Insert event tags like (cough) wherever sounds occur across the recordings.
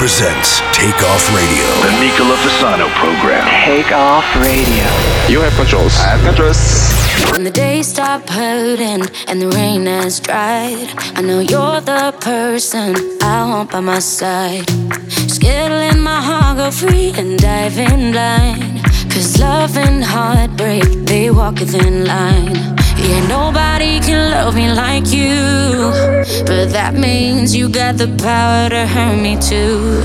presents Takeoff Radio. The Nicola Fasano program. Takeoff Radio. You have controls. I have controls. When the days stop hurting and the rain has dried, I know you're the person I want by my side. Just my heart go free and dive in blind. Cause love and heartbreak, they walk within line. Yeah, nobody can love me like you. But that means you got the power to hurt me too.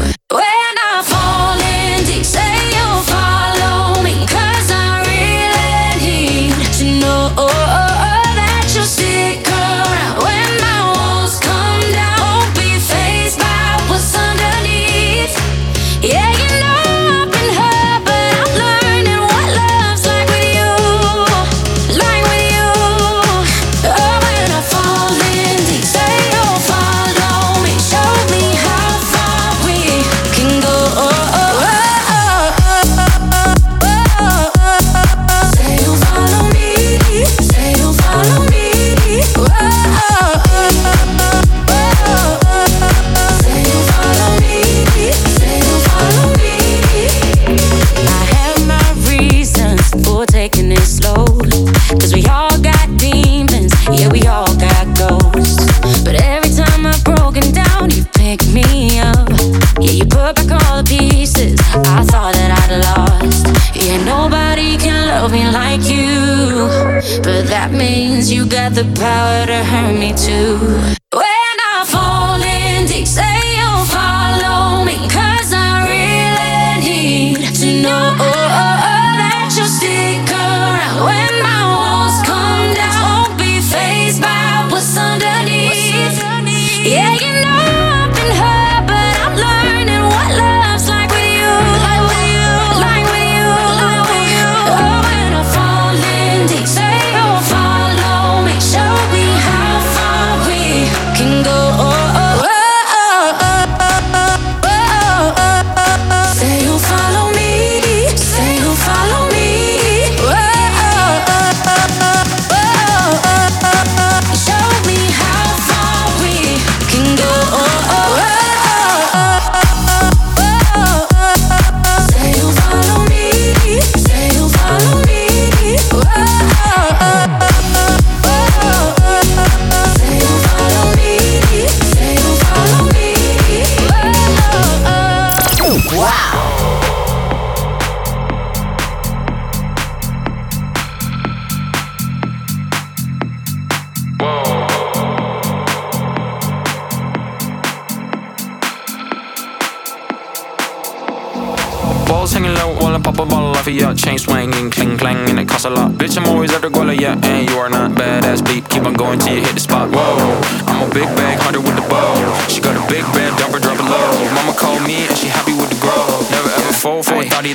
the power to hurt me too.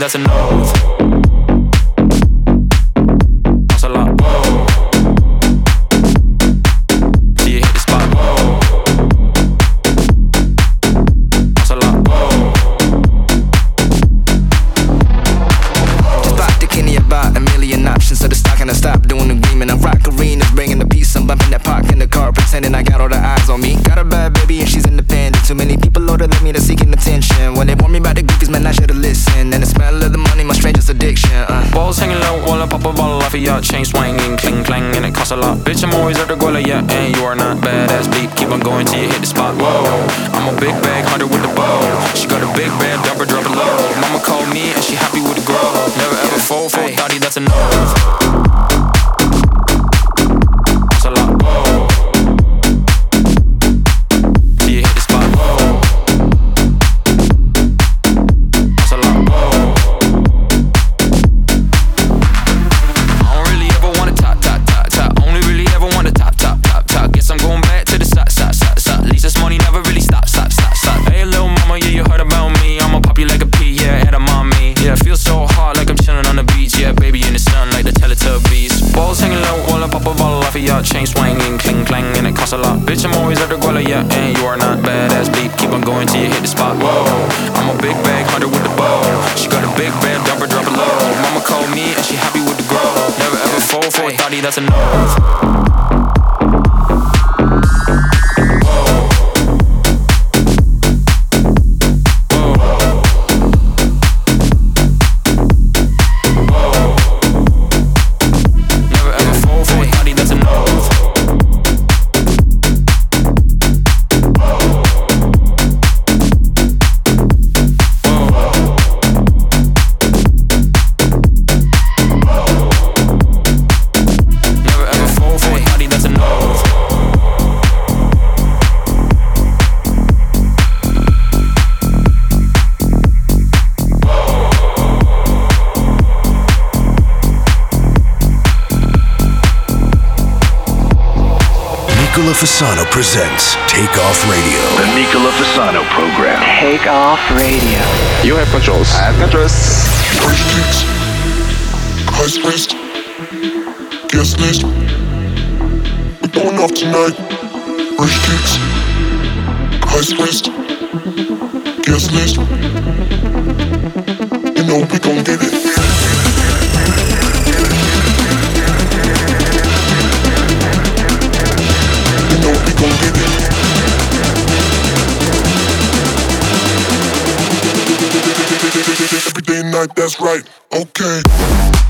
That's no. Balls hanging low while I pop a bottle off of your chain swinging, cling clang, and it costs a lot. Bitch, I'm always at the guala, yeah, and you are not badass beat. Keep on going till you hit the spot. Whoa, I'm a big bag hunter with the bow. She got a big bed, dump her, drop it low. Mama called me and she happy with the growth. That's a no. Fasano presents Take Off Radio. The Nicola Fasano program. Take Off Radio. You have controls. I have controls. Fresh kicks. High spaced. Guest list. We're going off tonight. Fresh kicks. High spaced. Guest list. You know we gon' get it. Every day and night, that's right. Okay.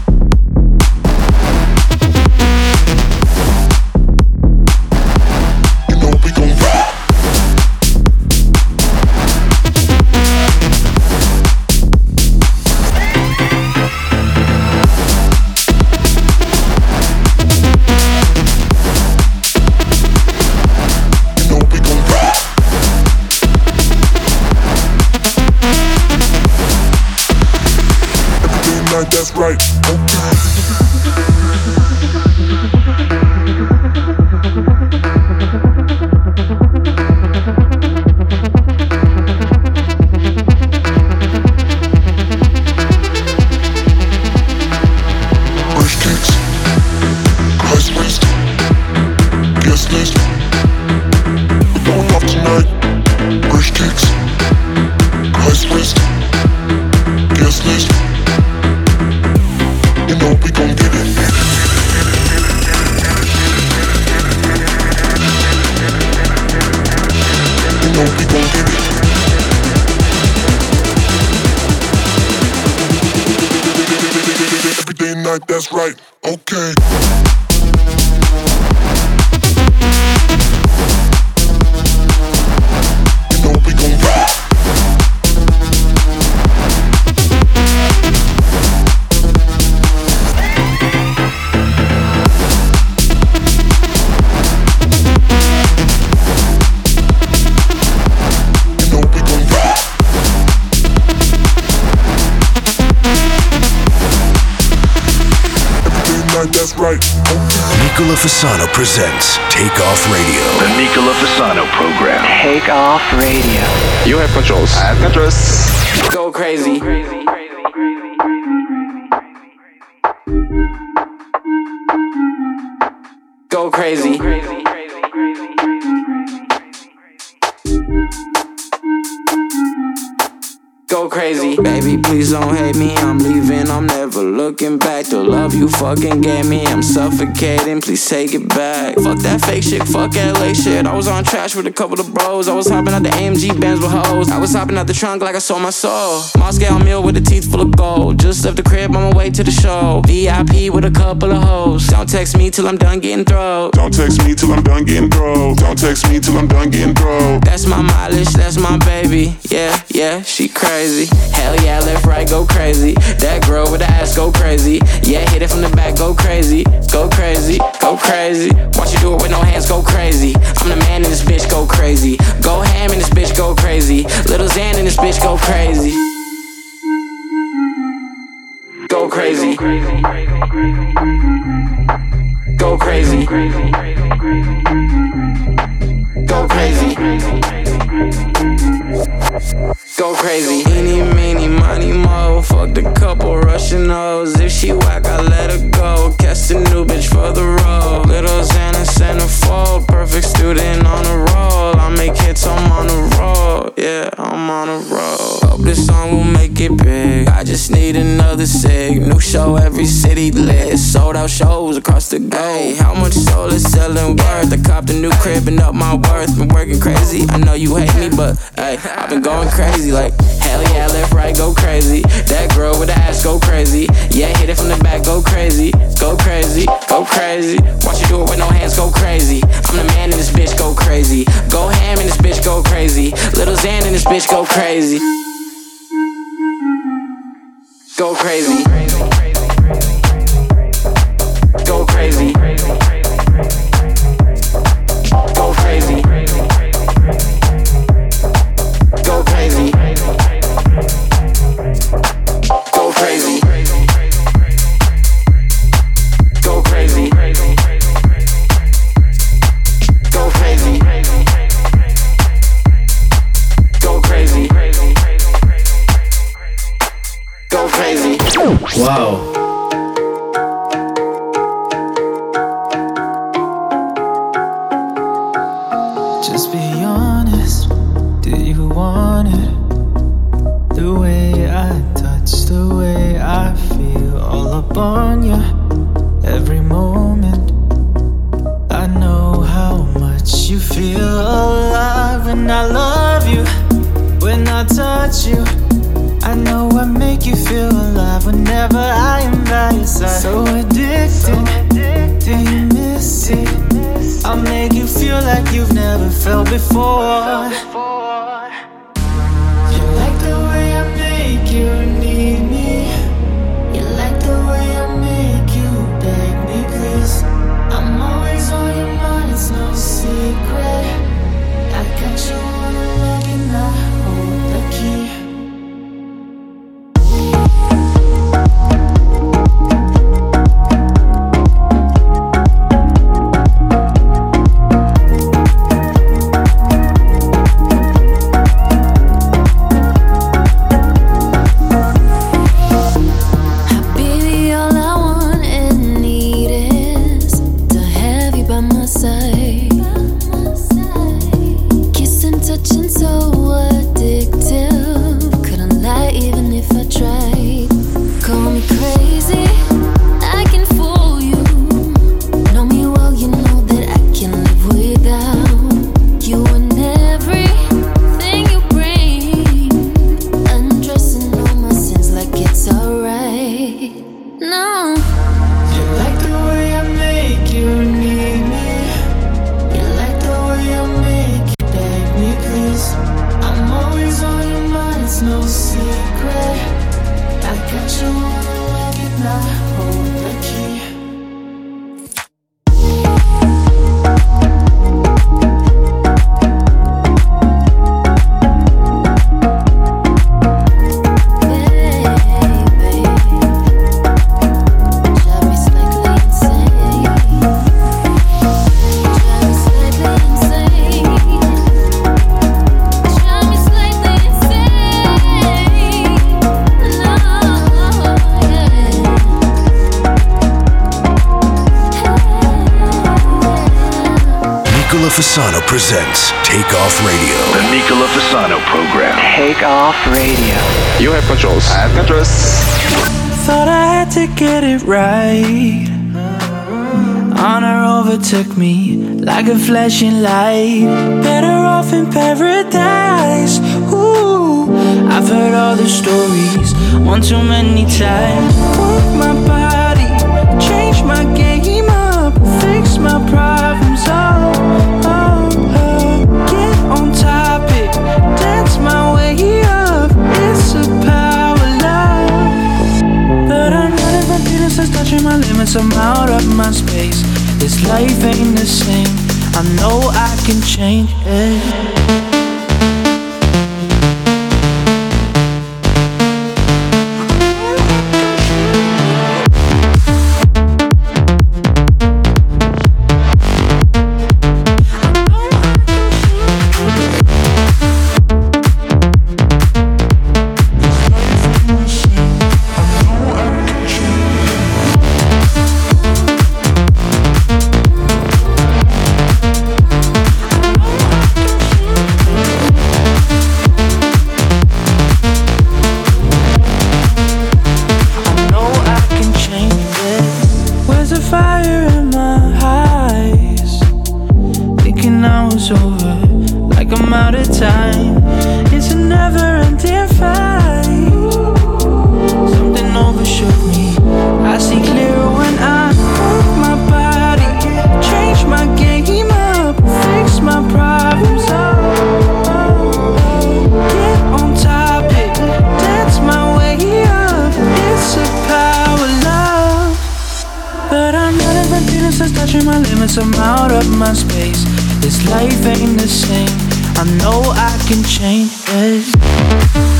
Every day night, that's right, okay. Fasano presents Take Off Radio. The Nicola Fasano program. Take off radio. You have controls. I have controls. Go crazy. Go crazy. Go crazy. Go crazy. Baby, please don't hate me. I'm leaving. Never looking back. The love you fucking gave me. I'm suffocating. Please take it back. Fuck that fake shit. Fuck LA shit. I was on trash with a couple of bros. I was hopping out the AMG Benz with hoes. I was hopping out the trunk like I sold my soul. Moscow meal with a teeth full of gold. Just left the crib on my way to the show. VIP with a couple of hoes. Don't text me till I'm done getting thrown. Don't text me till I'm done getting thrown. Don't text me till I'm done getting thrown. That's my mileage, that's my baby. Yeah, yeah, she crazy. Hell yeah, left, right, go crazy. That girl with the ass, go crazy. Yeah, hit it from the back, go crazy. Go crazy, go crazy. Watch you do it with no hands, go crazy. I'm the man in this bitch, go crazy. Go ham in this bitch, go crazy. Little Xan in this bitch, go crazy. Go crazy. Go crazy. Go crazy. Go crazy. Eeny, meeny, money, mo. Fucked a couple Russian hoes. If she whack, I let her go. Catch a new bitch for the road. Little Xana centerfold. Perfect student on a roll. I make hits, I'm on a roll. Yeah, I'm on a roll. Hope this song will make it big. I just need another sig. New show, every city lit. Sold out shows across the globe. How much soul is selling worth? I copped a new crib and up my worth. Been working crazy. I know you hate me, but hey, I've been going crazy. Like, hell yeah, left, right, go crazy. That girl with the ass, go crazy. Yeah, hit it from the back, go crazy. Go crazy, go crazy. Watch you do it with no hands, go crazy. I'm the man in this bitch, go crazy. Go ham in this bitch, go crazy. Little Xan in this bitch, go crazy. Go crazy. Go feel like you've never felt before. no secret. I got you at night. Presents Take Off Radio. The Nicola Fasano program. Take off radio. You have controls. I have controls. Thought I had to get it right. Honor overtook me like a flashing light. Better off in paradise. Ooh, I've heard all the stories one too many times. Work my body, my limits. I'm out of my space. This life ain't the same. I know I can change it. Feeling touching my limits. I'm out of my space. This life ain't the same. I know I can change it.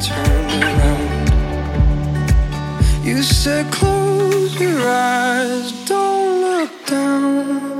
turned around. You said, Close your eyes, don't look down.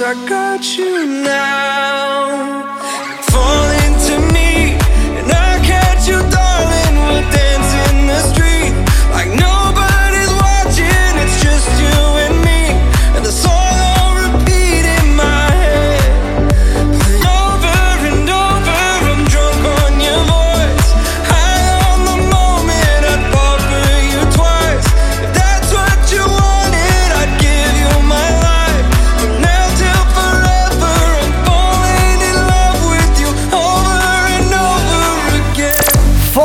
I got you now.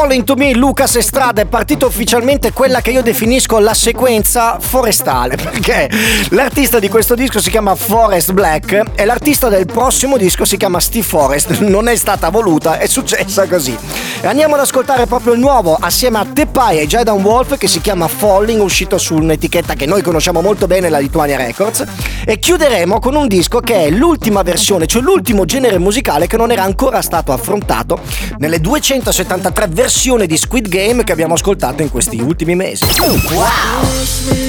Calling to Me, Lucas Estrada, è partita ufficialmente quella che io definisco la sequenza forestale, (laughs) perché l'artista di questo disco si chiama Forest Black e l'artista del prossimo disco si chiama Steve Forest. Non è stata voluta, è successa così. E andiamo ad ascoltare proprio il nuovo assieme a Tepai e Jaidan Wolf che si chiama Falling, uscito su un'etichetta che noi conosciamo molto bene, la Lituania Records. E chiuderemo con un disco che è l'ultima versione, cioè l'ultimo genere musicale che non era ancora stato affrontato nelle 273 versioni di Squid Game che abbiamo ascoltato in questi ultimi mesi. Wow!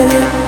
It.